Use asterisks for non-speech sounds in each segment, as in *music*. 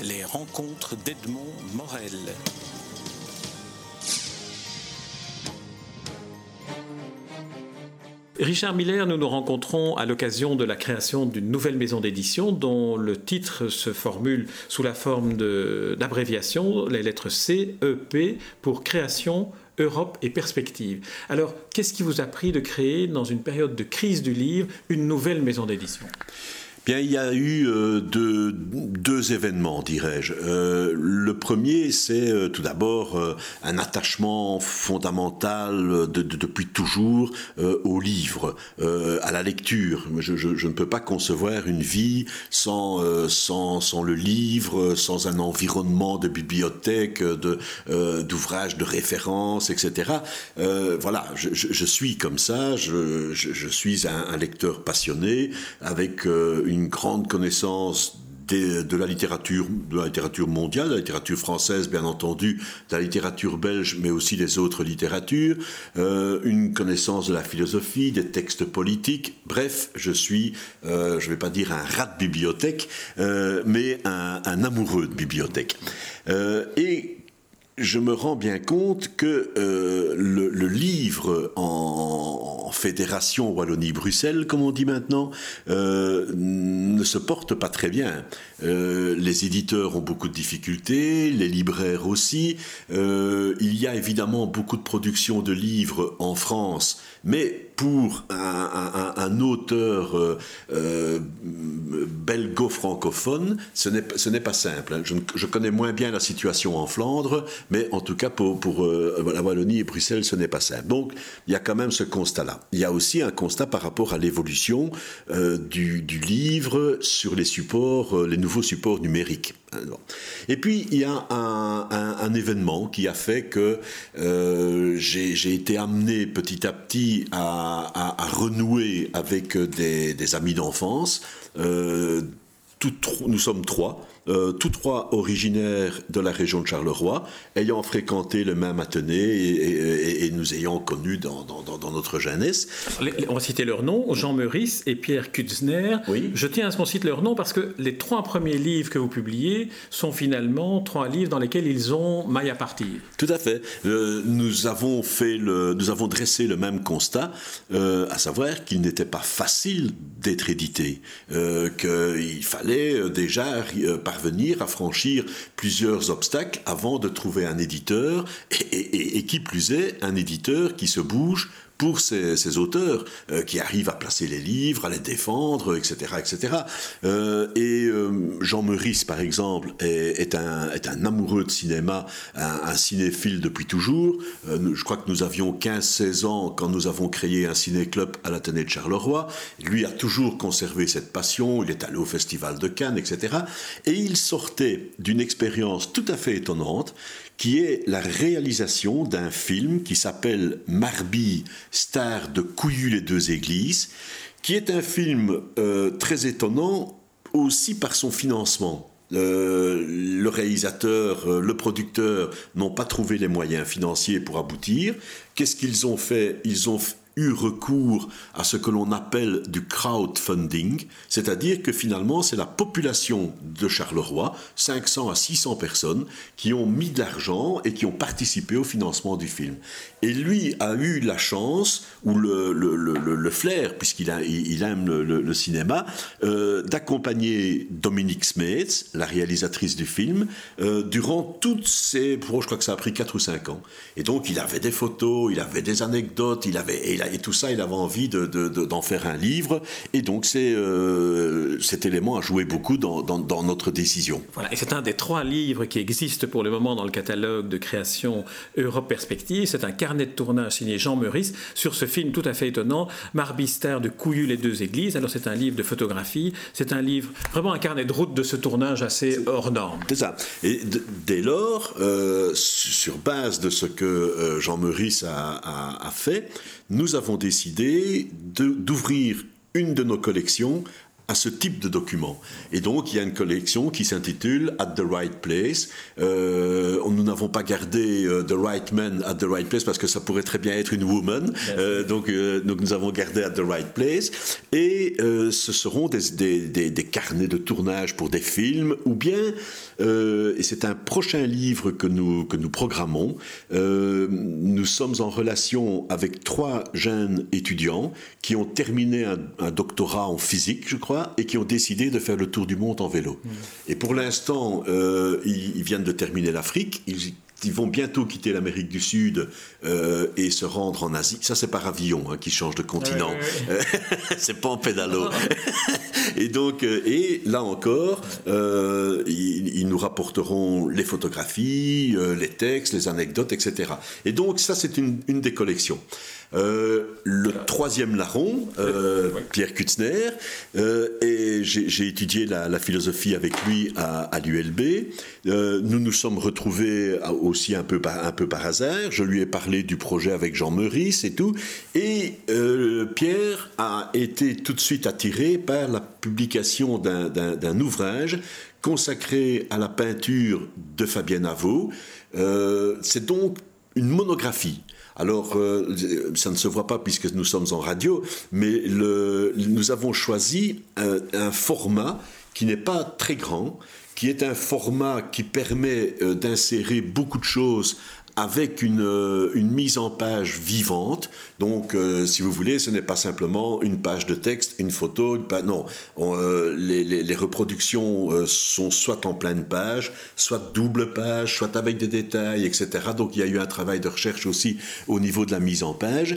Les rencontres d'Edmond Morel. Richard Miller, nous nous rencontrons à l'occasion de la création d'une nouvelle maison d'édition dont le titre se formule sous la forme d'abréviation, les lettres C, E, P, pour création, Europe et perspective. Alors, qu'est-ce qui vous a pris de créer, dans une période de crise du livre, une nouvelle maison d'édition? Bien, il y a eu euh, deux, événements, dirais-je. Euh, le premier, c'est euh, tout d'abord un attachement fondamental depuis toujours au livre, à la lecture. Je, ne peux pas concevoir une vie sans, le livre, sans un environnement de bibliothèque, d'ouvrages de, référence, etc. voilà, je, suis comme ça, je, suis un, lecteur passionné avec une grande connaissance de la littérature, de la littérature mondiale, de la littérature française bien entendu, de la littérature belge, mais aussi des autres littératures, euh, une connaissance de la philosophie, des textes politiques. Bref, je suis, euh, je ne vais pas dire un rat de bibliothèque, euh, mais un, amoureux de bibliothèque. et je me rends bien compte que le, livre en, fédération Wallonie-Bruxelles, comme on dit maintenant, euh, ne se porte pas très bien. Euh, les éditeurs ont beaucoup de difficultés, les libraires aussi. Euh, il y a évidemment beaucoup de production de livres en France, mais pour un, auteur euh, euh, belgo-francophone, ce n'est pas simple. Hein. Je, connais moins bien la situation en Flandre, mais en tout cas pour, pour la Wallonie et Bruxelles, ce n'est pas simple. Donc il y a quand même ce constat-là. Il y a aussi un constat par rapport à l'évolution du, du, livre sur les supports, les nouveaux support numérique. Et puis, il y a un, événement qui a fait que euh, j'ai été amené petit à petit à, renouer avec des, amis d'enfance. Euh, nous sommes trois. Euh, tous trois originaires de la région de Charleroi, ayant fréquenté le même atelier et, nous ayant connus dans, notre jeunesse. On va citer leurs noms, Jean Meurice et Pierre Kutzner. Oui. Je tiens à ce qu'on cite leurs noms parce que les trois premiers livres que vous publiez sont finalement trois livres dans lesquels ils ont maille à partir. Tout à fait. Euh, nous, avons fait le, nous avons dressé le même constat, euh, à savoir qu'il n'était pas facile d'être édité, qu'il fallait déjà parvenir à franchir plusieurs obstacles avant de trouver un éditeur, et, qui plus est, un éditeur qui se bouge pour ces, auteurs euh, qui arrivent à placer les livres, à les défendre, etc. etc. et euh, euh, Jean Meurice, par exemple, est, un, un, amoureux de cinéma, un, cinéphile depuis toujours. je crois que nous avions 15-16 ans quand nous avons créé un ciné-club à l'Athénée de Charleroi. Lui a toujours conservé cette passion, il est allé au Festival de Cannes, etc. Et il sortait d'une expérience tout à fait étonnante qui est la réalisation d'un film qui s'appelle Marby, star de Couillu les deux églises, qui est un film euh, très étonnant aussi par son financement. le réalisateur, euh, le producteur n'ont pas trouvé les moyens financiers pour aboutir. Qu'est-ce qu'ils ont fait? Ils ont eu recours à ce que l'on appelle du crowdfunding, c'est-à-dire que finalement c'est la population de Charleroi, 500 à 600 personnes, qui ont mis de l'argent et qui ont participé au financement du film. Et lui a eu la chance, ou le, le, le, flair, puisqu'il il aime le, cinéma, euh, d'accompagner Dominique Smets, la réalisatrice du film, euh, durant toutes ces... je crois que ça a pris 4 ou 5 ans. Et donc il avait des photos, il avait des anecdotes, il avait et tout ça, il avait envie d'en de, faire un livre. Et donc, euh, cet élément a joué beaucoup dans, notre décision. Voilà, et c'est un des trois livres qui existent pour le moment dans le catalogue de création Europe Perspective. C'est un carnet de tournage signé Jean Meurice sur ce film tout à fait étonnant, Marbister de Couillu les deux églises. Alors, c'est un livre de photographie, c'est un livre, vraiment un carnet de route de ce tournage assez hors norme. C'est ça. Et dès lors, euh, sur base de ce que euh, Jean Meurice a fait, nous avons décidé d'ouvrir une de nos collections à ce type de document. Et donc, il y a une collection qui s'intitule At the Right Place. Euh, nous n'avons pas gardé euh, The Right Man at the Right Place parce que ça pourrait très bien être une woman. Euh, donc, donc, nous avons gardé At the Right Place. Et ce seront des, des, des, carnets de tournage pour des films ou bien, et c'est un prochain livre que nous, que nous programmons, nous sommes en relation avec trois jeunes étudiants qui ont terminé un, un doctorat en physique, je crois et qui ont décidé de faire le tour du monde en vélo. Mm. Et pour l'instant, euh, ils, viennent de terminer l'Afrique. Ils, vont bientôt quitter l'Amérique du Sud euh, et se rendre en Asie. Ça, c'est par avion hein, qui change de continent. *laughs* c'est pas en pédalo. *laughs* et donc, euh, et là encore, ils, nous rapporteront les photographies, les textes, les anecdotes, etc. Et donc, ça, c'est une, une des collections. Euh, le troisième larron, euh, Pierre Kutzner, euh, et j'ai étudié la, philosophie avec lui à, l'ULB. nous nous sommes retrouvés aussi un peu, par, un peu par hasard. Je lui ai parlé du projet avec Jean Meurice et tout. Et Pierre a été tout de suite attiré par la publication d'un ouvrage consacré à la peinture de Fabienne Avaux. C'est donc une monographie. Alors, euh, ça ne se voit pas puisque nous sommes en radio, mais nous avons choisi un, format qui n'est pas très grand, qui est un format qui permet euh, d'insérer beaucoup de choses avec une, euh, une, mise en page vivante. Donc, euh, si vous voulez, ce n'est pas simplement une page de texte, une photo, non. Euh, les, les, reproductions sont soit en pleine page, soit double page, soit avec des détails, etc. Donc, il y a eu un travail de recherche aussi au niveau de la mise en page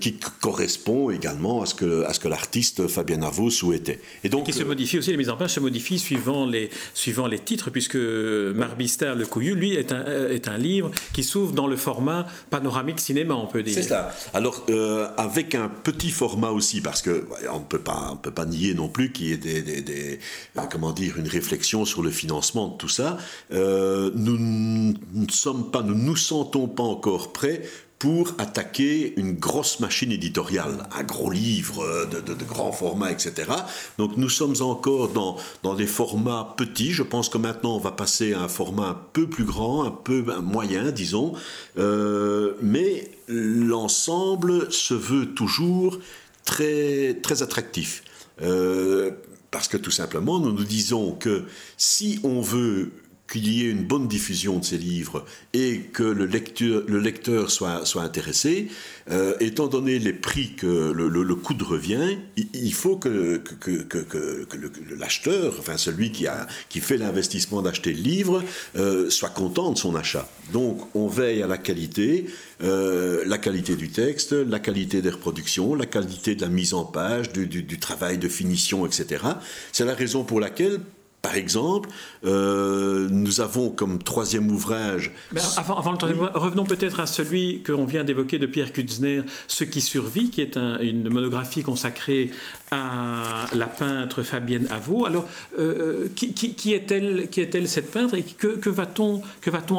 qui correspond également à ce que, à ce que l'artiste Fabien Arvaux souhaitait. Et donc, qui se modifie aussi, les mises en page se modifient suivant les, suivant les titres, puisque Marbista Le Couillu, lui, est un, est un livre qui s'ouvre dans le format panoramique cinéma, on peut dire. C'est ça. Alors, euh, avec un petit format aussi, parce que on peut pas, peut pas nier non plus qu'il y ait des, des, euh, comment dire, une réflexion sur le financement de tout ça. Euh, nous ne sommes pas, nous nous sentons pas encore prêts pour attaquer une grosse machine éditoriale, un gros livre de, grand format, etc. Donc nous sommes encore dans, dans des formats petits. Je pense que maintenant on va passer à un format un peu plus grand, un peu moyen, disons. Euh, mais l'ensemble se veut toujours très, très attractif. Euh, parce que tout simplement, nous nous disons que si on veut qu'il y ait une bonne diffusion de ces livres et que le lecteur, le lecteur soit, soit intéressé, euh, étant donné les prix que le, coût de revient, il, faut que, que, que, que l'acheteur, enfin celui qui, a, qui fait l'investissement d'acheter le livre, euh, soit content de son achat. Donc on veille à la qualité, euh, la qualité du texte, la qualité des reproductions, la qualité de la mise en page, du travail de finition, etc. C'est la raison pour laquelle par exemple, euh, nous avons comme troisième ouvrage. avant, avant, le troisième revenons peut-être à celui que l'on vient d'évoquer de Pierre Kutzner, Ce qui survit, qui est une monographie consacrée à la peintre Fabienne Avaux. Alors, euh, qui, est-elle, qui est-elle cette peintre et que, que va-t-on,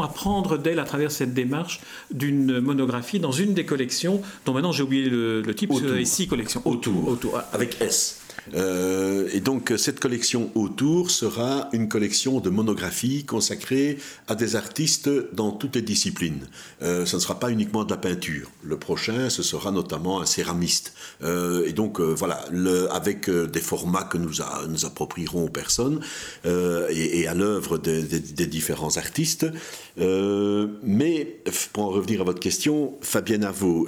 apprendre d'elle à travers cette démarche d'une monographie dans une des collections dont maintenant j'ai oublié le, le titre, c'est six collections. Autour, autour, avec S. Euh, et donc cette collection autour sera une collection de monographies consacrées à des artistes dans toutes les disciplines. Euh, ce ne sera pas uniquement de la peinture. Le prochain, ce sera notamment un céramiste. Euh, et donc voilà, le, avec des formats que nous, nous approprierons aux personnes et, à l'œuvre des, différents artistes. mais pour en revenir à votre question, Fabienne Avaux,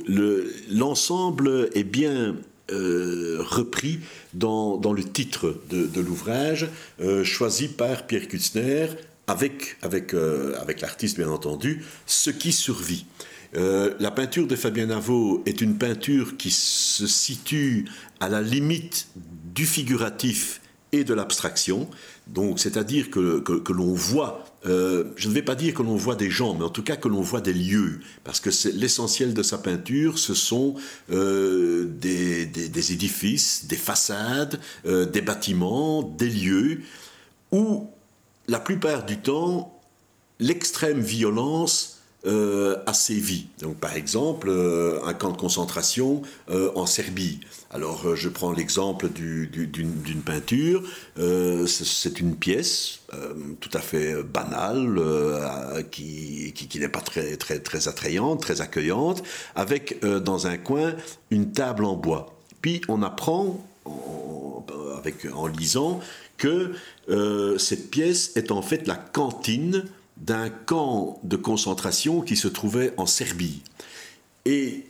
l'ensemble est bien euh, repris dans, dans, le titre de, l'ouvrage, euh, choisi par Pierre Kutzner, avec, avec, euh, avec l'artiste bien entendu, Ce qui survit. la peinture de Fabien Navo est une peinture qui se situe à la limite du figuratif et de l'abstraction. Donc, c'est-à-dire que, que, l'on voit, euh, je ne vais pas dire que l'on voit des gens, mais en tout cas que l'on voit des lieux, parce que l'essentiel de sa peinture, ce sont euh, des, des, édifices, des façades, euh, des bâtiments, des lieux, où la plupart du temps, l'extrême violence a sévi. Donc, par exemple, un camp de concentration en Serbie. Alors, je prends l'exemple d'une peinture. C'est une pièce tout à fait banale, qui, n'est pas très, très, très attrayante, très accueillante, avec dans un coin une table en bois. Puis on apprend avec, en lisant que euh, cette pièce est en fait la cantine d'un camp de concentration qui se trouvait en Serbie. Et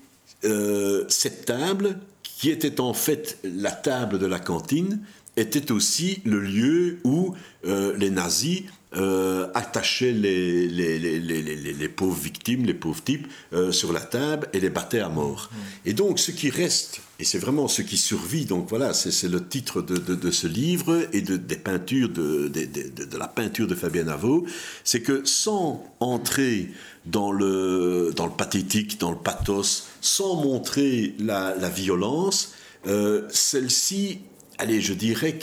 euh, cette table, qui était en fait la table de la cantine, était aussi le lieu où euh, les nazis euh, attachaient les, les, les, les, pauvres victimes, les pauvres types, euh, sur la table et les battaient à mort. Et donc, ce qui reste, et c'est vraiment ce qui survit, donc voilà, c'est le titre de, de, ce livre et de, des peintures, de, de, la peinture de Fabien Avaux, c'est que sans entrer dans le, dans le pathétique, dans le pathos, sans montrer la, la violence, euh, celle-ci allez, je dirais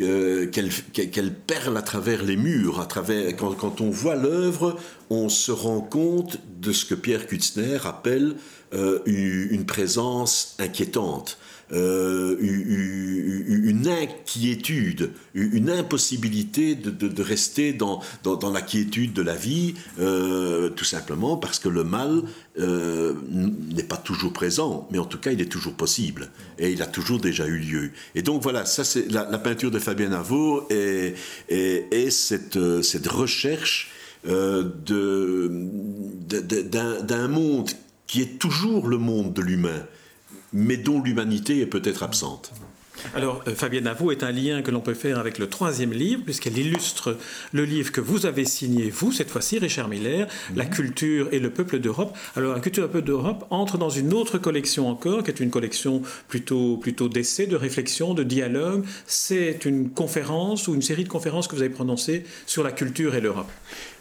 euh, qu'elle perle à travers les murs, à travers, quand, on voit l'œuvre, on se rend compte de ce que Pierre Kutzner appelle euh, une présence inquiétante. Euh, une inquiétude, une impossibilité de, rester dans, dans, la quiétude de la vie, euh, tout simplement parce que le mal euh, n'est pas toujours présent, mais en tout cas il est toujours possible et il a toujours déjà eu lieu. Et donc voilà, ça c'est la, peinture de Fabien Avaux et, et, cette, cette recherche d'un monde qui est toujours le monde de l'humain mais dont l'humanité est peut-être absente. Alors, euh, Fabienne Avaux est un lien que l'on peut faire avec le troisième livre, puisqu'elle illustre le livre que vous avez signé, vous, cette fois-ci, Richard Miller, La mhm. culture et le peuple d'Europe. Alors, La culture et le peuple d'Europe entre dans une autre collection encore, qui est une collection plutôt, plutôt d'essais, de réflexion, de dialogue. C'est une conférence ou une série de conférences que vous avez prononcées sur la culture et l'Europe.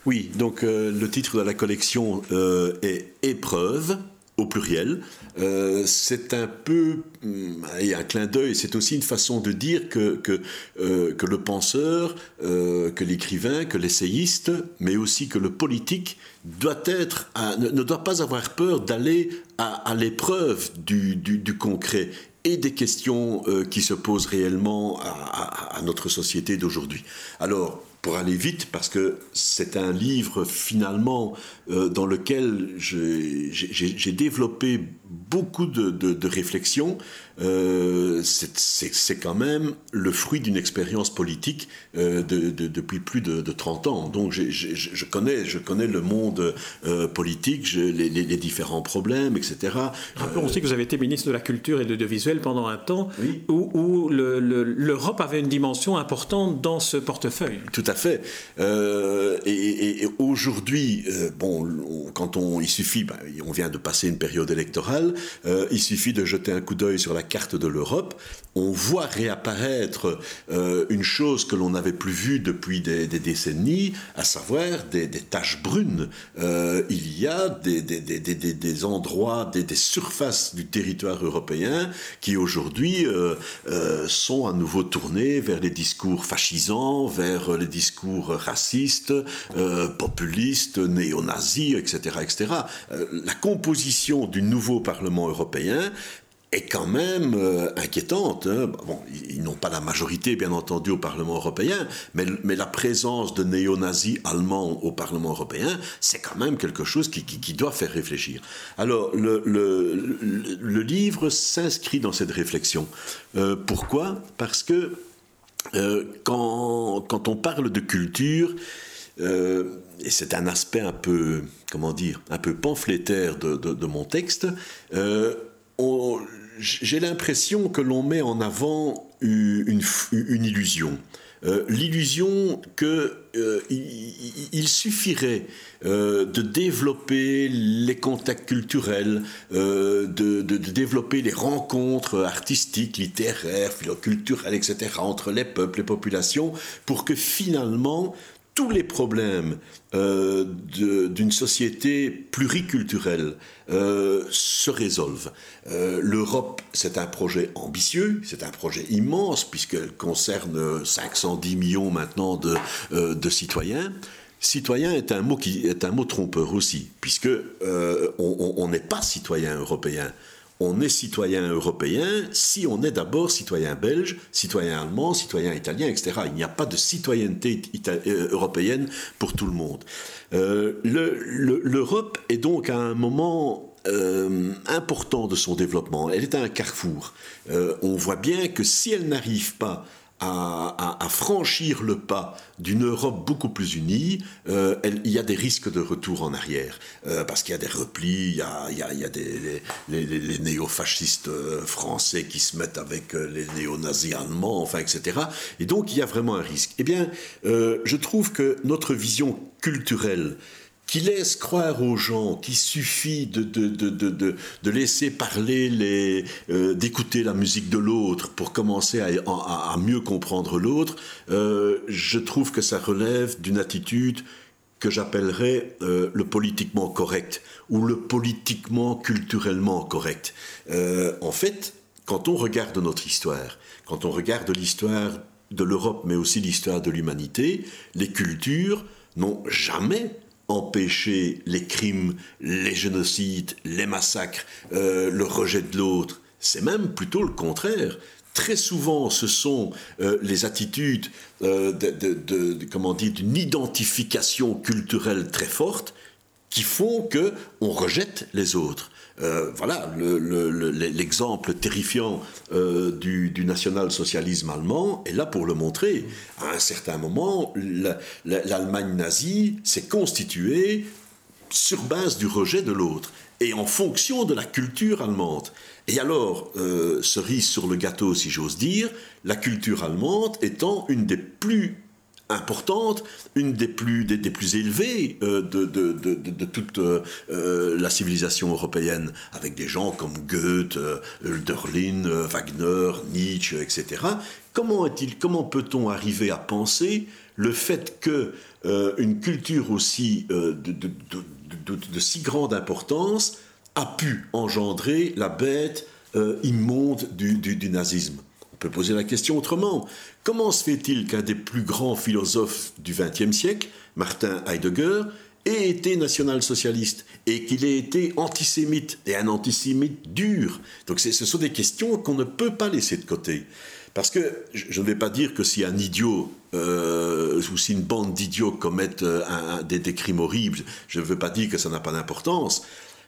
Oui, donc euh, le titre de la collection euh, est Épreuve au pluriel. Euh, c'est un peu hum, un clin d'œil, c'est aussi une façon de dire que, que, euh, le penseur, euh, que l'écrivain, que l'essayiste, mais aussi que le politique doit être, ne, doit pas avoir peur d'aller à, l'épreuve du, du, concret et des questions qui se posent réellement à, à notre société d'aujourd'hui. Alors, pour aller vite, parce que c'est un livre finalement euh, dans lequel j'ai développé beaucoup de, de, réflexions. Euh, c'est quand même le fruit d'une expérience politique euh, de, depuis plus de, 30 ans. Donc je, connais, je connais le monde politique, les, les, différents problèmes, etc. Rappelons aussi que vous avez été ministre de la Culture et de l'Audiovisuel pendant un temps où, où l'Europe avait une dimension importante dans ce portefeuille. Tout à fait. et, et aujourd'hui, bon, quand on, il suffit, ben, on vient de passer une période électorale, euh, il suffit de jeter un coup d'œil sur la carte de l'Europe, on voit réapparaître euh, une chose que l'on n'avait plus vue depuis des, décennies, à savoir des, taches brunes. Euh, il y a des, des endroits, des, surfaces du territoire européen qui aujourd'hui sont à nouveau tournées vers les discours fascisants, vers les discours racistes, populistes, néo-nazis etc. etc. Euh, la composition du nouveau Parlement européen est quand même euh, inquiétante. Hein. Bon, ils n'ont pas la majorité, bien entendu, au Parlement européen, mais, mais la présence de néo-nazis allemands au Parlement européen, c'est quand même quelque chose qui, qui, doit faire réfléchir. Alors, le, le, livre s'inscrit dans cette réflexion. Euh, pourquoi? Parce que quand, quand, on parle de culture, et c'est un aspect un peu, comment dire, un peu pamphlétaire de, mon texte, euh, j'ai l'impression que l'on met en avant une, illusion. Euh, l'illusion qu'il euh, suffirait de développer les contacts culturels, de, de, développer les rencontres artistiques, littéraires, culturelles, etc., entre les peuples, les populations, pour que finalement tous les problèmes euh, d'une société pluriculturelle euh, se résolvent. Euh, L'Europe, c'est un projet ambitieux, c'est un projet immense, puisqu'elle concerne 510 millions maintenant de, de citoyens. citoyen est un mot est un mot trompeur aussi, puisque on n'est pas citoyen européen. On est citoyen européen si on est d'abord citoyen belge, citoyen allemand, citoyen italien, etc. Il n'y a pas de citoyenneté euh, européenne pour tout le monde. Euh, L'Europe est donc à un moment important de son développement. Elle est à un carrefour. on voit bien que si elle n'arrive pas à, franchir le pas d'une Europe beaucoup plus unie, euh, il y a des risques de retour en arrière. Euh, parce qu'il y a des replis, il y a, des, les, néo-fascistes euh, français qui se mettent avec les néo-nazis allemands, enfin, etc. Et donc, il y a vraiment un risque. Eh bien, je trouve que notre vision culturelle, qui laisse croire aux gens qu'il suffit de, de, de, de, laisser parler, euh, d'écouter la musique de l'autre pour commencer à, à, mieux comprendre l'autre, euh, je trouve que ça relève d'une attitude que j'appellerais euh, le politiquement correct ou le politiquement culturellement correct. en fait, quand on regarde notre histoire, quand on regarde l'histoire de l'Europe, mais aussi l'histoire de l'humanité, les cultures n'ont jamais empêcher les crimes, les génocides, les massacres, euh, le rejet de l'autre. C'est même plutôt le contraire. Très souvent, ce sont euh, les attitudes euh, comment dire, d'une identification culturelle très forte qui font que on rejette les autres. Euh, voilà l'exemple terrifiant euh, du, national-socialisme allemand est là pour le montrer. À un certain moment, l'Allemagne nazie s'est constituée sur base du rejet de l'autre et en fonction de la culture allemande. Et alors, euh, cerise sur le gâteau, si j'ose dire, la culture allemande étant une des plus importante, une des plus, des, plus élevées euh, de, de, de, toute euh, euh, la civilisation européenne, avec des gens comme Goethe, Hölderlin, Wagner, Nietzsche, etc. Comment, est-il, comment peut-on arriver à penser le fait que une culture aussi de, si grande importance a pu engendrer la bête immonde du, du nazisme? Peut poser la question autrement. Comment se fait-il qu'un des plus grands philosophes du XXe siècle, Martin Heidegger, ait été national-socialiste et qu'il ait été antisémite, et un antisémite dur? Donc ce sont des questions qu'on ne peut pas laisser de côté. Parce que je ne vais pas dire que si un idiot euh, ou si une bande d'idiots commettent euh, des, des, crimes horribles, je ne veux pas dire que ça n'a pas d'importance.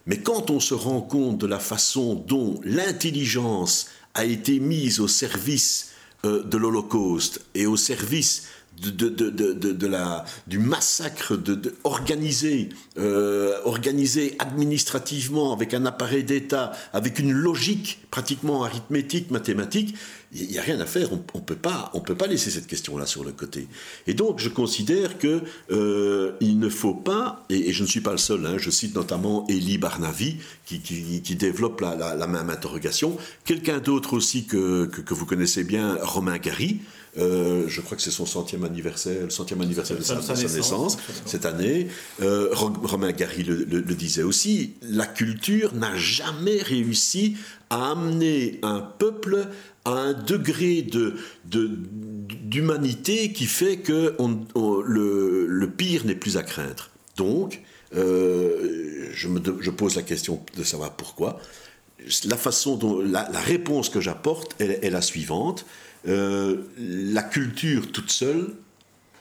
Mais quand on se rend compte de la façon dont l'intelligence a été mise au service euh, de l'Holocauste et au service de, de, de, la, du massacre organisé, euh, organisé administrativement avec un appareil d'État, avec une logique pratiquement arithmétique, mathématique, il n'y a rien à faire. On ne peut, pas, on peut pas laisser cette question-là sur le côté. Et donc, je considère que euh, il ne faut pas, et, je ne suis pas le seul, hein, je cite notamment Elie Barnavi, qui, qui, développe la, la, même interrogation, quelqu'un d'autre aussi que, que, vous connaissez bien, Romain Gary, euh, je crois que c'est son centième anniversaire, le centième anniversaire de sa, naissance, cette année. Euh, Romain Gary le, disait aussi, la culture n'a jamais réussi à amener un peuple à un degré de, d'humanité qui fait que le, pire n'est plus à craindre. Donc, euh, je, me, je pose la question de savoir pourquoi. La façon dont la, réponse que j'apporte est la suivante. Euh, la culture toute seule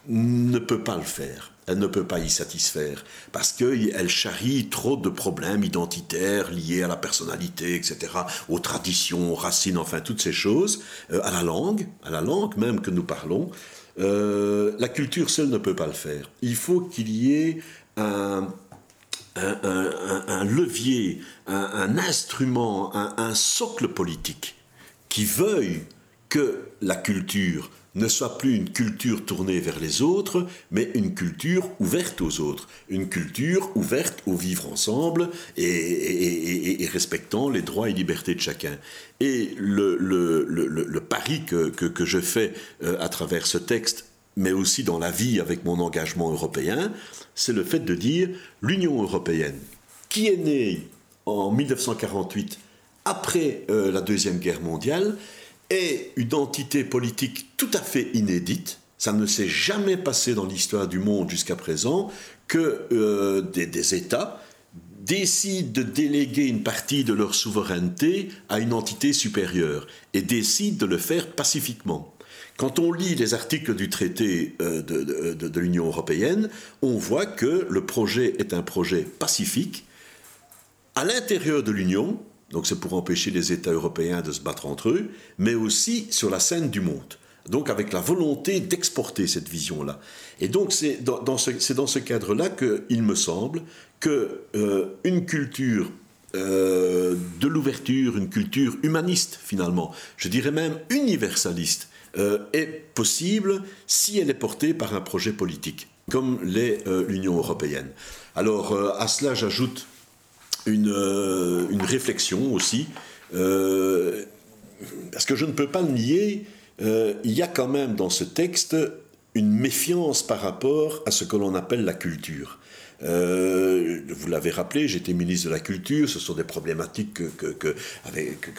ne peut pas le faire. Elle ne peut pas y satisfaire parce qu'elle charrie trop de problèmes identitaires liés à la personnalité, etc., aux traditions, aux racines, enfin toutes ces choses, euh, à la langue, à la langue même que nous parlons. Euh, la culture seule ne peut pas le faire. Il faut qu'il y ait un, levier, un, instrument, un socle politique qui veuille que la culture ne soit plus une culture tournée vers les autres, mais une culture ouverte aux autres, une culture ouverte au vivre ensemble et, respectant les droits et libertés de chacun. Et le, pari que, que, je fais euh, à travers ce texte, mais aussi dans la vie avec mon engagement européen, c'est le fait de dire l'Union européenne, qui est née en 1948 après euh, la Deuxième Guerre mondiale, est une entité politique tout à fait inédite, Ça ne s'est jamais passé dans l'histoire du monde jusqu'à présent que euh, des, États décident de déléguer une partie de leur souveraineté à une entité supérieure et décident de le faire pacifiquement. Quand on lit les articles du traité euh, de l'Union européenne, on voit que le projet est un projet pacifique à l'intérieur de l'Union, donc c'est pour empêcher les États européens de se battre entre eux, mais aussi sur la scène du monde. Donc avec la volonté d'exporter cette vision-là. Et donc c'est dans, ce, cadre-là qu'il me semble qu'une euh, culture euh, de l'ouverture, une culture humaniste finalement, je dirais même universaliste, euh, est possible si elle est portée par un projet politique, comme l'est l'Union européenne. Alors à cela j'ajoute une, une, réflexion aussi, parce que je ne peux pas le nier, euh, il y a quand même dans ce texte une méfiance par rapport à ce que l'on appelle la culture. Euh, vous l'avez rappelé, j'étais ministre de la Culture, ce sont des problématiques que, que,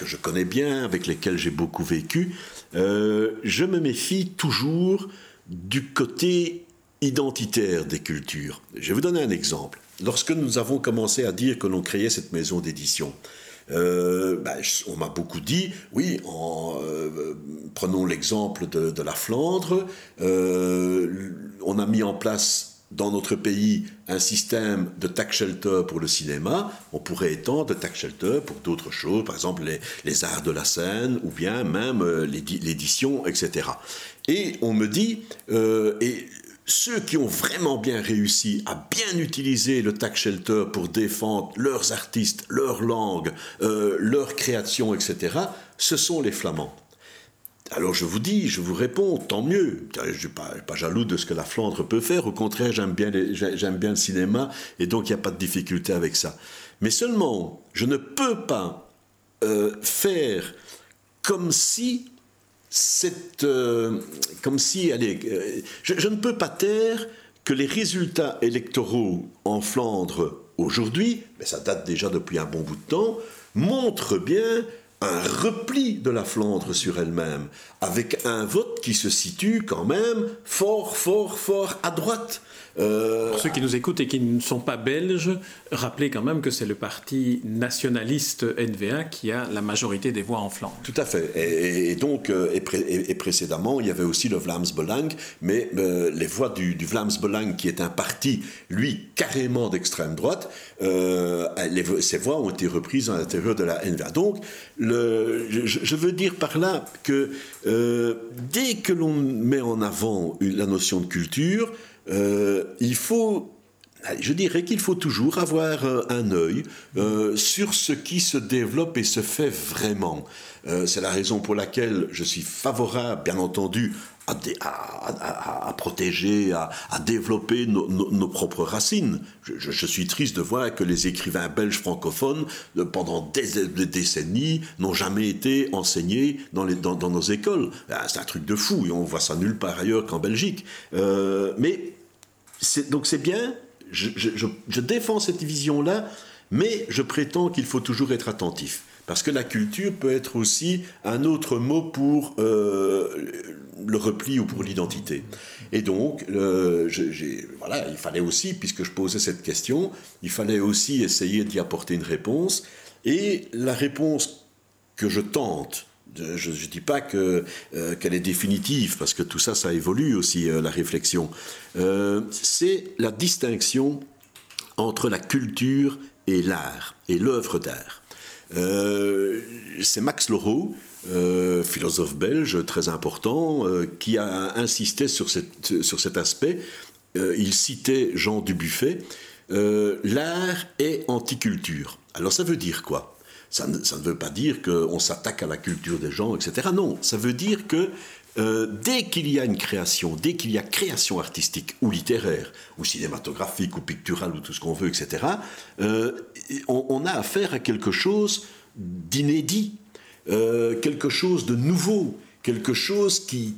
je connais bien, avec lesquelles j'ai beaucoup vécu. Euh, je me méfie toujours du côté identitaire des cultures. Je vais vous donner un exemple. Lorsque nous avons commencé à dire que l'on créait cette maison d'édition, euh, ben, on m'a beaucoup dit, oui, en, prenons l'exemple de, la Flandre, on a mis en place dans notre pays un système de tax shelter pour le cinéma, on pourrait étendre de tax shelter pour d'autres choses, par exemple les, arts de la scène ou bien même l'édition, etc. Et on me dit, et ceux qui ont vraiment bien réussi à bien utiliser le tax shelter pour défendre leurs artistes, leur langue, euh, leur création, etc., ce sont les Flamands. Alors je vous dis, je vous réponds, tant mieux. Je ne suis pas, jaloux de ce que la Flandre peut faire. Au contraire, j'aime bien, le cinéma et donc il n'y a pas de difficulté avec ça. Mais seulement, je ne peux pas euh, faire comme si euh, comme si, allez, euh, je, ne peux pas taire que les résultats électoraux en Flandre aujourd'hui, mais ça date déjà depuis un bon bout de temps, montrent bien un repli de la Flandre sur elle-même, avec un vote qui se situe quand même fort, fort, fort à droite. Euh, Pour ceux qui nous écoutent et qui ne sont pas belges, rappelez quand même que c'est le parti nationaliste NVA qui a la majorité des voix en Flandre. Tout à fait. Et, donc, euh, et, précédemment, il y avait aussi le Vlaams Belang, mais euh, les voix du, du Vlaams Belang, qui est un parti, lui, carrément d'extrême droite, ces voix ont été reprises à l'intérieur de la NVA. Donc, le, je, veux dire par là que dès que l'on met en avant la notion de culture, euh, il faut je dirais qu'il faut toujours avoir euh, un œil euh, sur ce qui se développe et se fait vraiment. c'est la raison pour laquelle je suis favorable, bien entendu, à, protéger, à, développer nos, propres racines. Je, suis triste de voir que les écrivains belges francophones, pendant des, décennies, n'ont jamais été enseignés dans, les, dans, nos écoles. Ah, c'est un truc de fou, et on voit ça nulle part ailleurs qu'en Belgique. mais donc c'est bien, je, défends cette vision-là, mais je prétends qu'il faut toujours être attentif. Parce que la culture peut être aussi un autre mot pour euh, le repli ou pour l'identité. Et donc, voilà, il fallait aussi, puisque je posais cette question, il fallait aussi essayer d'y apporter une réponse. Et la réponse que je tente je ne dis pas euh, qu'elle est définitive, parce que tout ça, ça évolue aussi, euh, la réflexion. Euh, c'est la distinction entre la culture et l'art, et l'œuvre d'art. c'est Max Laureau, philosophe belge très important, qui a insisté sur, sur cet aspect. il citait Jean Dubuffet. l'art est anticulture. Alors ça veut dire quoi? Ça ne, veut pas dire qu'on s'attaque à la culture des gens, etc. Non, ça veut dire que euh, dès qu'il y a une création, dès qu'il y a création artistique ou littéraire, ou cinématographique, ou picturale, ou tout ce qu'on veut, etc., euh, on, a affaire à quelque chose d'inédit, euh, quelque chose de nouveau, quelque chose qui,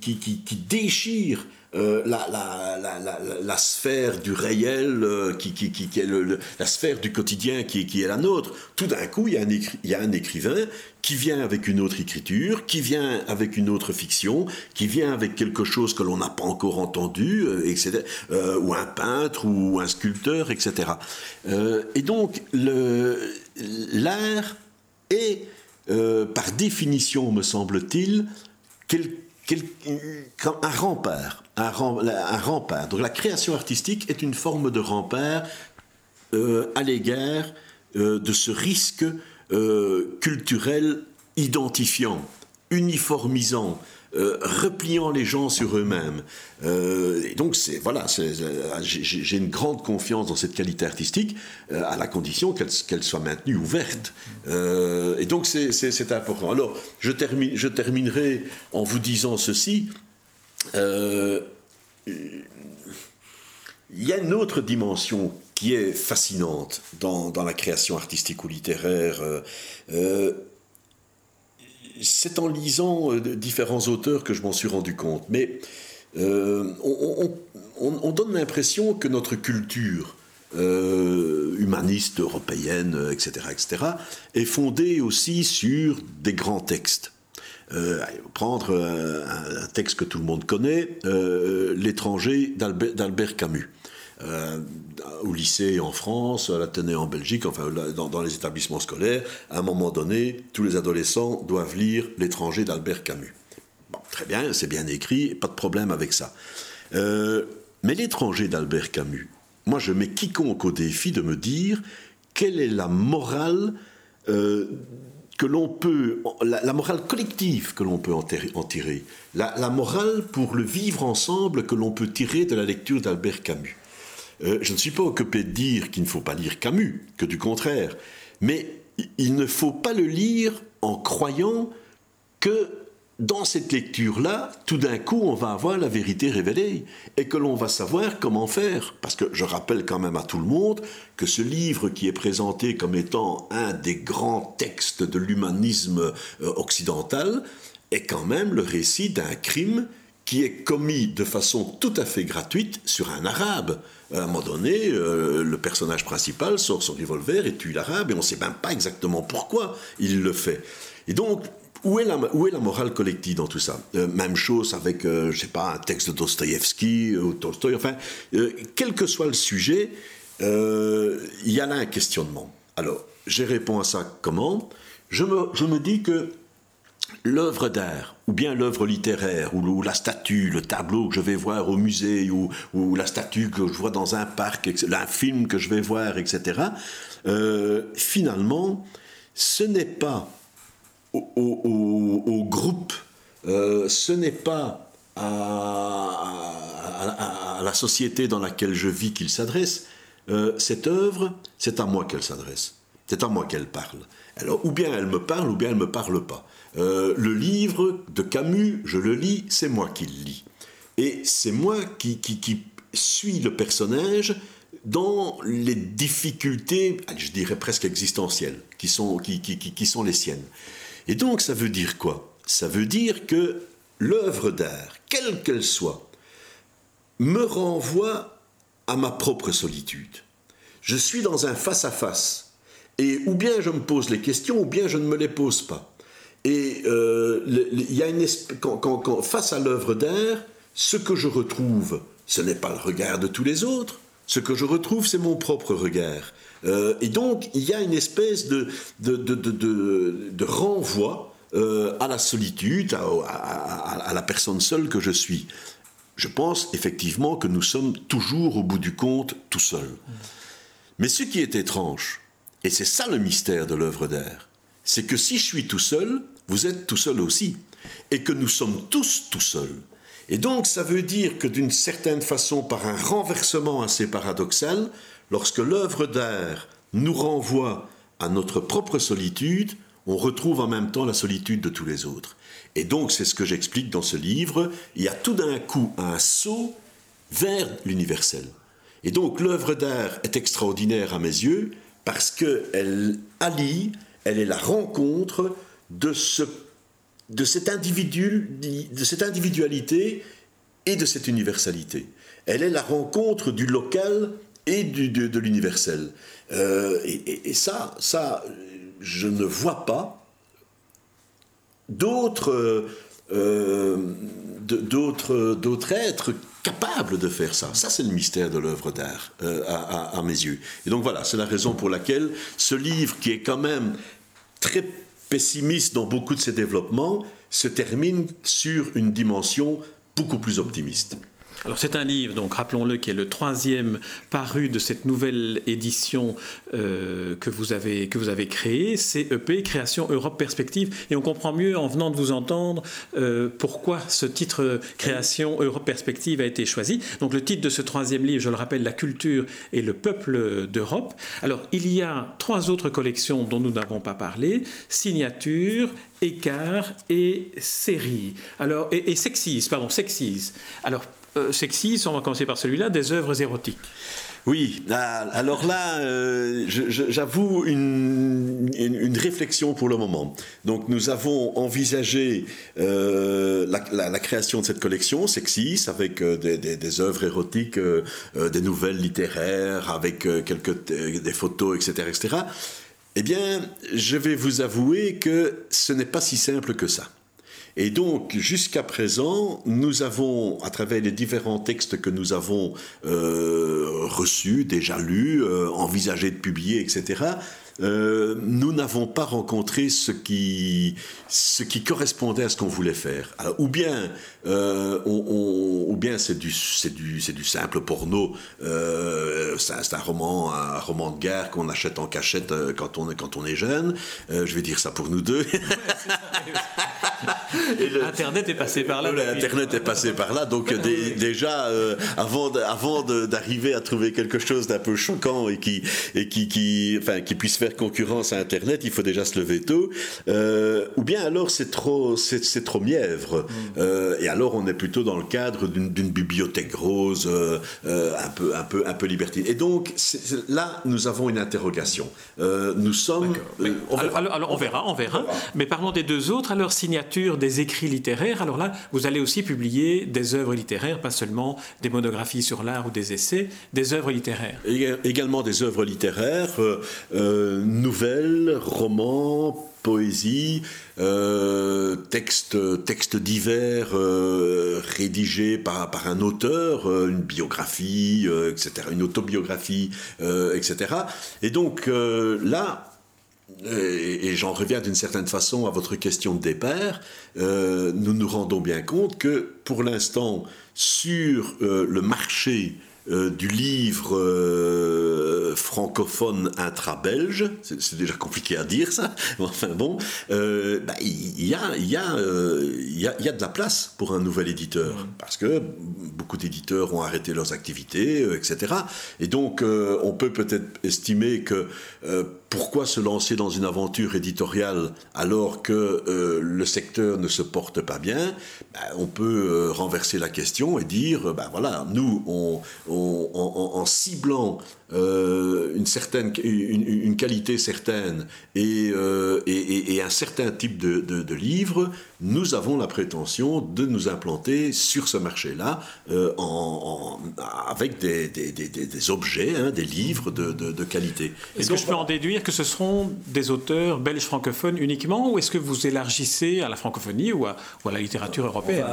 déchire euh, la, la, la, la, sphère du réel, euh, qui, qui, qui, est le, la sphère du quotidien qui, est la nôtre. Tout d'un coup, il y, a un il y, a un écrivain qui vient avec une autre écriture, qui vient avec une autre fiction, qui vient avec quelque chose que l'on n'a pas encore entendu, euh, etc., ou un peintre, ou un sculpteur, etc. et donc, l'art est, par définition, me semble-t-il, un rempart un, rempart. Donc la création artistique est une forme de rempart euh, à l'égard euh, de ce risque euh, culturel identifiant, uniformisant, repliant les gens sur eux-mêmes. et donc, c'est voilà, j'ai une grande confiance dans cette qualité artistique, à la condition qu'elle soit maintenue ouverte. et donc, c'est important. Alors, je, termine, je terminerai en vous disant ceci. Euh, il y a une autre dimension qui est fascinante dans, la création artistique ou littéraire. Euh, euh, c'est en lisant différents auteurs que je m'en suis rendu compte. Mais on, donne l'impression que notre culture humaniste, européenne, etc., etc., est fondée aussi sur des grands textes. Euh, prendre euh, un, texte que tout le monde connaît, euh, L'étranger d'Albert Camus. au lycée en France, à l'Athénée en Belgique, enfin dans, les établissements scolaires, à un moment donné, tous les adolescents doivent lire L'étranger d'Albert Camus. Très bien, c'est bien écrit, pas de problème avec ça. mais L'étranger d'Albert Camus, moi je mets quiconque au défi de me dire quelle est la morale que l'on peut, la, morale collective que l'on peut en, tirer, la, morale pour le vivre ensemble que l'on peut tirer de la lecture d'Albert Camus. Euh, je ne suis pas occupé de dire qu'il ne faut pas lire Camus, que du contraire, mais il ne faut pas le lire en croyant que dans cette lecture-là, tout d'un coup, on va avoir la vérité révélée et que l'on va savoir comment faire. Parce que je rappelle quand même à tout le monde que ce livre qui est présenté comme étant un des grands textes de l'humanisme euh, occidental est quand même le récit d'un crime qui est commis de façon tout à fait gratuite sur un arabe. À un moment donné, euh, le personnage principal sort son revolver et tue l'arabe et on ne sait même pas exactement pourquoi il le fait. Et donc, où est, la, morale collective dans tout ça? Euh, Même chose avec, euh, je sais pas, un texte de Dostoïevski ou Tolstoï, enfin, euh, quel que soit le sujet, il y a là un questionnement. Alors, j'ai répondu à ça comment? Je me, je dis que l'œuvre d'art, ou bien l'œuvre littéraire, ou, la statue, le tableau que je vais voir au musée, ou la statue que je vois dans un parc, un film que je vais voir, etc., finalement, ce n'est pas au, groupe, euh, ce n'est pas à, la société dans laquelle je vis qu'il s'adresse. Euh, cette œuvre, c'est à moi qu'elle s'adresse. C'est à moi qu'elle parle. Alors, ou bien elle me parle, ou bien elle ne me parle pas. Euh, le livre de Camus, je le lis, c'est moi qui le lis. Et c'est moi qui, qui, suis le personnage dans les difficultés, je dirais presque existentielles, qui sont, qui, qui sont les siennes. Et donc ça veut dire quoi? Ça veut dire que l'œuvre d'art, quelle qu'elle soit, me renvoie à ma propre solitude. Je suis dans un face-à-face. et ou bien je me pose les questions, ou bien je ne me les pose pas. Et euh, y a une quand, face à l'œuvre d'art, ce que je retrouve, ce n'est pas le regard de tous les autres. Ce que je retrouve, c'est mon propre regard. Euh, et donc, il y a une espèce de, de, renvoi euh, à la solitude, à, la personne seule que je suis. Je pense effectivement que nous sommes toujours, au bout du compte, tout seuls. Mais ce qui est étrange, et c'est ça le mystère de l'œuvre d'art, c'est que si je suis tout seul, vous êtes tout seul aussi, et que nous sommes tous tout seuls. Et donc ça veut dire que d'une certaine façon, par un renversement assez paradoxal, lorsque l'œuvre d'art nous renvoie à notre propre solitude, on retrouve en même temps la solitude de tous les autres. Et donc, c'est ce que j'explique dans ce livre, il y a tout d'un coup un saut vers l'universel. Et donc, l'œuvre d'art est extraordinaire à mes yeux parce qu'elle allie, elle est la rencontre de ce de cette, individu, de cette individualité et de cette universalité. Elle est la rencontre du local et du, de, l'universel. Euh, et, ça, ça, je ne vois pas d'autres euh, d'autres d'autres êtres capables de faire ça. Ça, c'est le mystère de l'œuvre d'art, euh, à, à, mes yeux. Et donc voilà, c'est la raison pour laquelle ce livre, qui est quand même très pessimiste dans beaucoup de ses développements, se termine sur une dimension beaucoup plus optimiste. Alors c'est un livre, donc rappelons-le, qui est le troisième paru de cette nouvelle édition euh, que, vous avez, que vous avez créée, CEP, Création Europe Perspective. Et on comprend mieux en venant de vous entendre euh, pourquoi ce titre Création Europe Perspective a été choisi. Donc le titre de ce troisième livre, je le rappelle, La culture et le peuple d'Europe. Alors il y a trois autres collections dont nous n'avons pas parlé, Signature, Écart et Série. Alors, et, et Sexis, pardon, Sexis. Alors euh, sexistes, on va commencer par celui-là, des œuvres érotiques. Oui, ah, alors là, euh, j'avoue une, réflexion pour le moment. Donc nous avons envisagé euh, la, création de cette collection, Sexis, avec des, œuvres érotiques, des nouvelles littéraires, avec quelques des photos, etc., etc. Eh bien, je vais vous avouer que ce n'est pas si simple que ça. Et donc, jusqu'à présent, nous avons, à travers les différents textes que nous avons euh, reçus, déjà lus, euh, envisagés de publier, etc., euh, nous n'avons pas rencontré ce qui, ce qui correspondait à ce qu'on voulait faire. ou bien, ou bien c'est du, c'est du, c'est du simple porno. c'est, un roman, un roman de guerre qu'on achète en cachette quand on est, quand on est jeune. je vais dire ça pour nous deux. *laughs* Internet est passé par là. Internet est passé par là, donc déjà, euh, avant, avant d'arriver à trouver quelque chose d'un peu choquant et qui, et qui, qui, enfin, qui puisse faire concurrence à Internet, il faut déjà se lever tôt. Euh, ou bien alors c'est trop, c'est trop mièvre. Mm. Euh, et alors on est plutôt dans le cadre d'une bibliothèque rose, un peu, un peu, un peu libertine. Et donc là, nous avons une interrogation. nous sommes. alors, on verra, on verra. Mais parlons des deux autres. Alors signature des écrits littéraires. Alors là, vous allez aussi publier des œuvres littéraires, pas seulement des monographies sur l'art ou des essais, des œuvres littéraires. également des œuvres littéraires, euh, euh, nouvelles, romans, poésie, euh, textes, divers rédigés par, par un auteur, une biographie, etc., une autobiographie, etc. Et donc là, et, j'en reviens d'une certaine façon à votre question de départ, euh, nous nous rendons bien compte que pour l'instant, sur euh, le marché euh, du livre euh, francophone intra-belge, c'est déjà compliqué à dire ça, *laughs* enfin bon, euh, bah, il y, a, y, a, y, a, y, a, de la place pour un nouvel éditeur, parce que beaucoup d'éditeurs ont arrêté leurs activités, etc. Et donc on peut peut-être estimer que pourquoi se lancer dans une aventure éditoriale alors que le secteur ne se porte pas bien? Bah, On peut renverser la question et dire, ben voilà, nous, en, ciblant euh, une, certaine, une, qualité certaine euh, et, et, un certain type de, de, livre, nous avons la prétention de nous implanter sur ce marché-là euh, en, avec des, des, des, objets, hein, des livres de, qualité. Est-ce que je peux en déduire que ce seront des auteurs belges francophones uniquement ou est-ce que vous élargissez à la francophonie ou à, ou à la littérature européenne?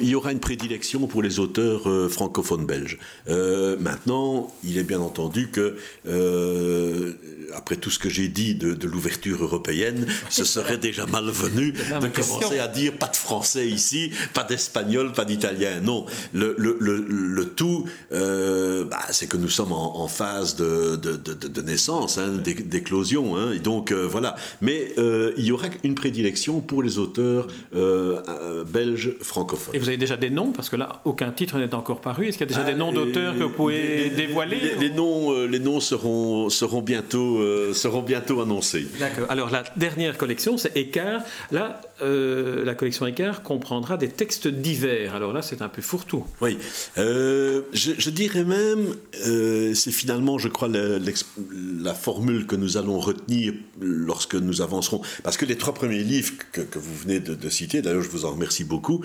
Il y aura une prédilection pour les auteurs francophones belges. maintenant, il est bien entendu que, euh, après tout ce que j'ai dit de, l'ouverture européenne, ce serait déjà malvenu de commencer à dire pas de français ici, pas d'espagnol, pas d'italien. Non, le, le, le, tout, euh, bah, c'est que nous sommes en, phase de, de, naissance, hein, d'éclosion. Hein, et donc, euh, voilà. Mais il y aura une prédilection pour les auteurs belges francophones. Et vous avez déjà des noms? Parce que là, aucun titre n'est encore paru. Est-ce qu'il y a déjà des ah, noms d'auteurs que vous pouvez dévoiler les, noms euh, les noms seront, seront, bientôt, euh, seront bientôt annoncés. D'accord. Alors la dernière collection, c'est Écart. Là, euh, la collection Écart comprendra des textes divers. Alors là, c'est un peu fourre-tout. Oui, euh, je, dirais même, euh, c'est finalement, je crois, la, formule que nous allons retenir lorsque nous avancerons. Parce que les trois premiers livres que, vous venez de, citer, d'ailleurs je vous en remercie beaucoup,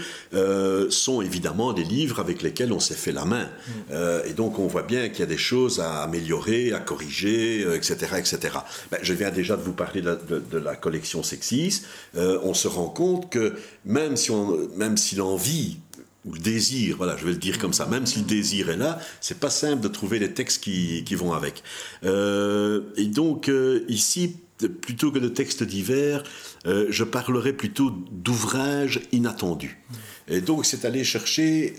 sont évidemment des livres avec lesquels on s'est fait la main. Mm. et donc on voit bien qu'il y a des choses à améliorer, à corriger, etc. etc. Ben, je viens déjà de vous parler de la, collection Sexis. on se rend compte que même si, on, même si l'envie ou le désir, voilà, je vais le dire comme ça, même si le désir est là, c'est pas simple de trouver les textes qui, qui vont avec. Euh, et donc euh, ici, plutôt que de textes divers, euh, je parlerai plutôt d'ouvrages inattendus. Et donc c'est aller chercher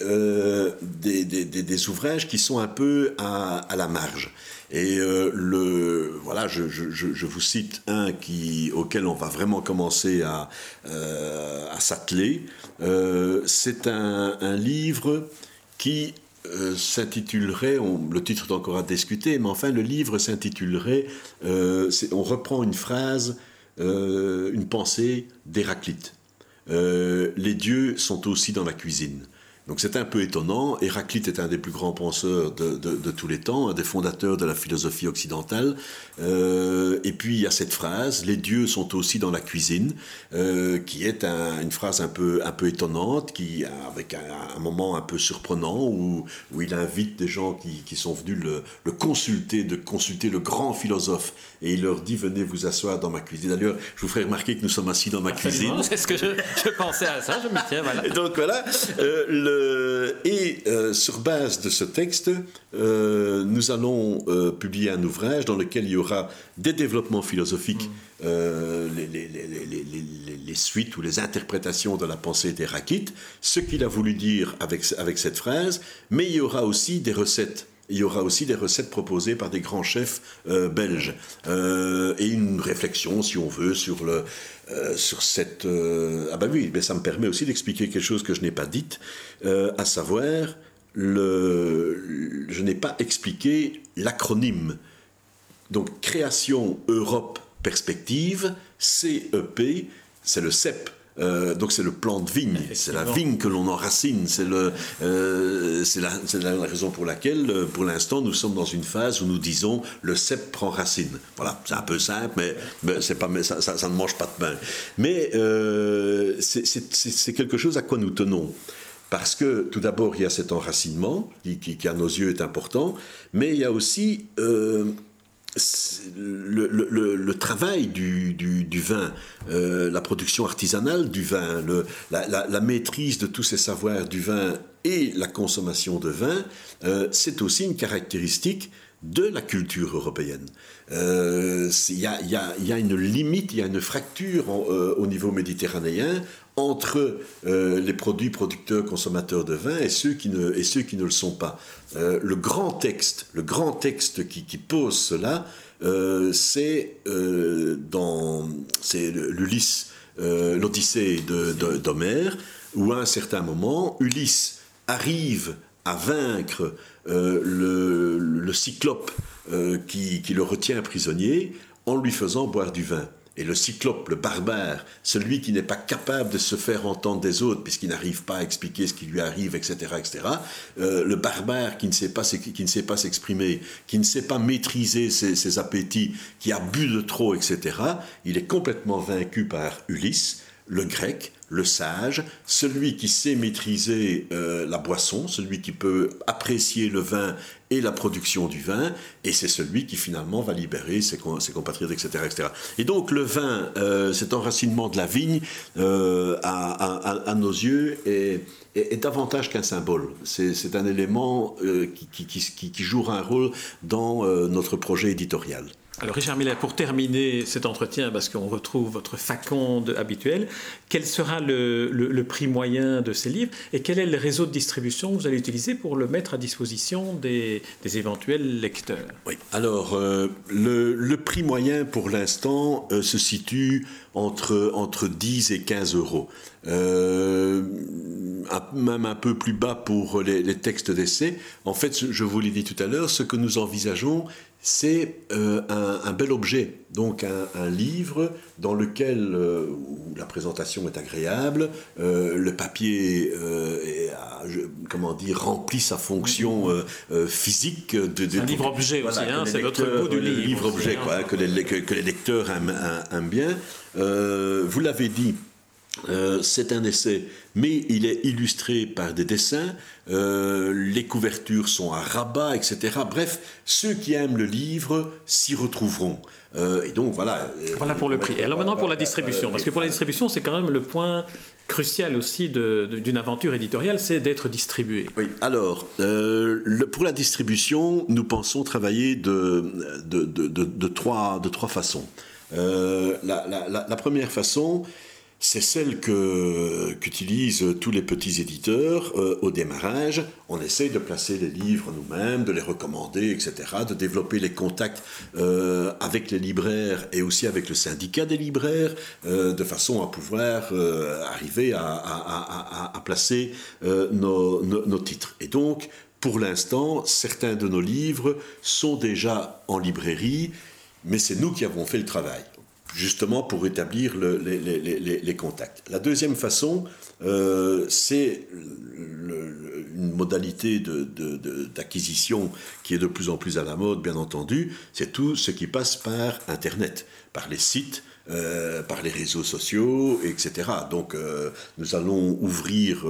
des, des, ouvrages qui sont un peu à, la marge. Et euh, le, voilà, je, vous cite un qui, auquel on va vraiment commencer à, euh, s'atteler. Euh, c'est un, livre qui euh, s'intitulerait, le titre est encore à discuter, mais enfin le livre s'intitulerait, on reprend une phrase, une pensée d'Héraclite. Les dieux sont aussi dans la cuisine. Donc c'est un peu étonnant. Héraclite est un des plus grands penseurs de, tous les temps, un des fondateurs de la philosophie occidentale. Euh, et puis il y a cette phrase les dieux sont aussi dans la cuisine, euh, qui est une phrase un peu, un peu étonnante, qui avec un, moment un peu surprenant où, où il invite des gens qui, sont venus le, le, consulter, de consulter le grand philosophe, et il leur dit venez vous asseoir dans ma cuisine. D'ailleurs, je vous ferai remarquer que nous sommes assis dans ma cuisine. C'est ce que je, pensais à ça, je me tiens voilà. Et donc voilà. Euh, le, euh, et euh, sur base de ce texte, euh, nous allons publier un ouvrage dans lequel il y aura des développements philosophiques, mm. les, suites ou les interprétations de la pensée d'Héraclite, ce qu'il a voulu dire avec, avec cette phrase, mais il y aura aussi des recettes il y aura aussi des recettes proposées par des grands chefs belges et une réflexion, si on veut, sur le, euh, sur cette... Euh, ah ben oui, mais ça me permet aussi d'expliquer quelque chose que je n'ai pas dit, euh, à savoir, le, je n'ai pas expliqué l'acronyme. Donc, Création Europe Perspective, CEP, c'est le CEP euh, donc c'est le plan de vigne, c'est la vigne que l'on enracine, c'est euh, la, raison pour laquelle, euh, pour l'instant, nous sommes dans une phase où nous disons le cep prend racine. Voilà, c'est un peu simple, mais, mais, pas, ça, ça, ne mange pas de pain. Mais c'est quelque chose à quoi nous tenons. Parce que tout d'abord, il y a cet enracinement qui, qui, à nos yeux est important, mais il y a aussi le, travail du, vin, euh, la production artisanale du vin, la, maîtrise de tous ces savoirs du vin et la consommation de vin, euh, c'est aussi une caractéristique de la culture européenne. Euh, il y, a, une limite, il y a une fracture au niveau méditerranéen entre euh, les produits producteurs consommateurs de vin et ceux qui ne, le sont pas. Euh, le grand texte, le grand texte qui, pose cela, euh, c'est dans l'Ulysse, l'Odyssée d'Homère, où à un certain moment, Ulysse arrive à vaincre le, cyclope qui, qui le retient prisonnier en lui faisant boire du vin. Et le cyclope, le barbare, celui qui n'est pas capable de se faire entendre des autres puisqu'il n'arrive pas à expliquer ce qui lui arrive, etc., etc. Euh, le barbare qui ne sait pas s'exprimer, qui ne sait pas maîtriser ses, appétits, qui a bu de trop, etc. Il est complètement vaincu par Ulysse, le grec, le sage, celui qui sait maîtriser euh, la boisson, celui qui peut apprécier le vin et la production du vin, et c'est celui qui finalement va libérer ses, compatriotes, etc., etc. Et donc le vin, euh, cet enracinement de la vigne, euh, à, nos yeux, est, davantage qu'un symbole. C'est un élément qui, qui, jouera un rôle dans notre projet éditorial. Alors Richard Miller, pour terminer cet entretien, parce qu'on retrouve votre faconde habituel, quel sera le, prix moyen de ces livres et quel est le réseau de distribution que vous allez utiliser pour le mettre à disposition des, éventuels lecteurs? Oui, alors euh, le, prix moyen pour l'instant euh, se situe entre, entre 10 et 15 euros. Euh, même un peu plus bas pour les textes d'essai. En fait, je vous l'ai dit tout à l'heure, ce que nous envisageons, c'est euh, un, bel objet, donc un, livre dans lequel euh, où la présentation est agréable, euh, le papier comment dire, remplit sa fonction physique. De, un livre-objet aussi, hein, c'est notre goût du livre. livre-objet, hein. quoi, que, les, que, les, lecteurs aiment bien. vous l'avez dit, euh, c'est un essai, mais il est illustré par des dessins, euh, les couvertures sont à rabat, etc. Bref, ceux qui aiment le livre s'y retrouveront. Euh, et donc voilà. Voilà pour le prix. Alors maintenant pour la distribution, parce que pour la distribution, c'est quand même le point crucial aussi d'une aventure éditoriale, c'est d'être distribué. Oui, alors, pour la distribution, nous pensons travailler de, de, trois, de trois façons. la, première façon, c'est celle qu'utilisent tous les petits éditeurs euh, au démarrage. On essaye de placer les livres nous-mêmes, de les recommander, etc., de développer les contacts euh, avec les libraires et aussi avec le syndicat des libraires, euh, de façon à pouvoir arriver à, placer nos, nos, titres. Et donc, pour l'instant, certains de nos livres sont déjà en librairie, mais c'est nous qui avons fait le travail justement pour établir les, contacts. La deuxième façon, euh, c'est une modalité d'acquisition qui est de plus en plus à la mode, bien entendu, c'est tout ce qui passe par Internet, par les sites, euh, par les réseaux sociaux, etc. Donc euh, nous allons ouvrir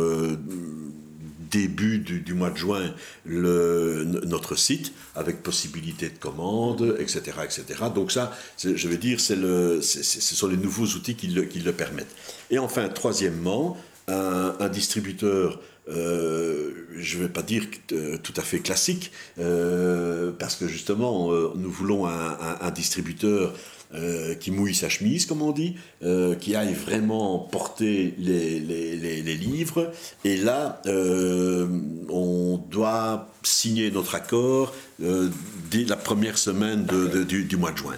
début du, mois de juin notre site avec possibilité de commande, etc. etc. Donc ça, je veux dire, ce sont les nouveaux outils qui le, permettent. Et enfin, troisièmement, un, distributeur euh, je ne vais pas dire euh, tout à fait classique, euh, parce que justement, nous voulons un distributeur euh, qui mouille sa chemise, comme on dit, euh, qui aille vraiment porter les, les, livres. Et là, euh, on doit signer notre accord dès la première semaine de, du, mois de juin.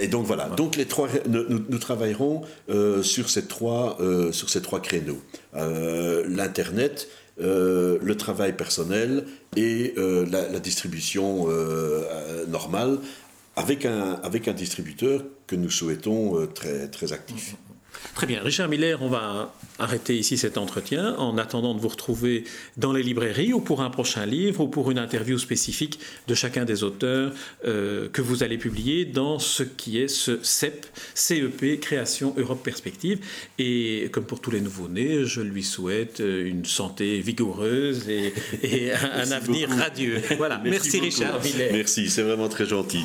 Et donc voilà. Donc les trois, nous, travaillerons sur ces trois sur ces trois créneaux. L'internet. le travail personnel et la, la, distribution normale avec un, avec un distributeur que nous souhaitons euh, très, très actif. Très bien. Richard Miller, on va arrêter ici cet entretien en attendant de vous retrouver dans les librairies ou pour un prochain livre ou pour une interview spécifique de chacun des auteurs euh, que vous allez publier dans ce qui est ce CEP, CEP, Création Europe Perspective. Et comme pour tous les nouveaux-nés, je lui souhaite euh, une santé vigoureuse et, *laughs* un, avenir radieux. Voilà. Merci, Merci Richard Miller. Merci, c'est vraiment très gentil.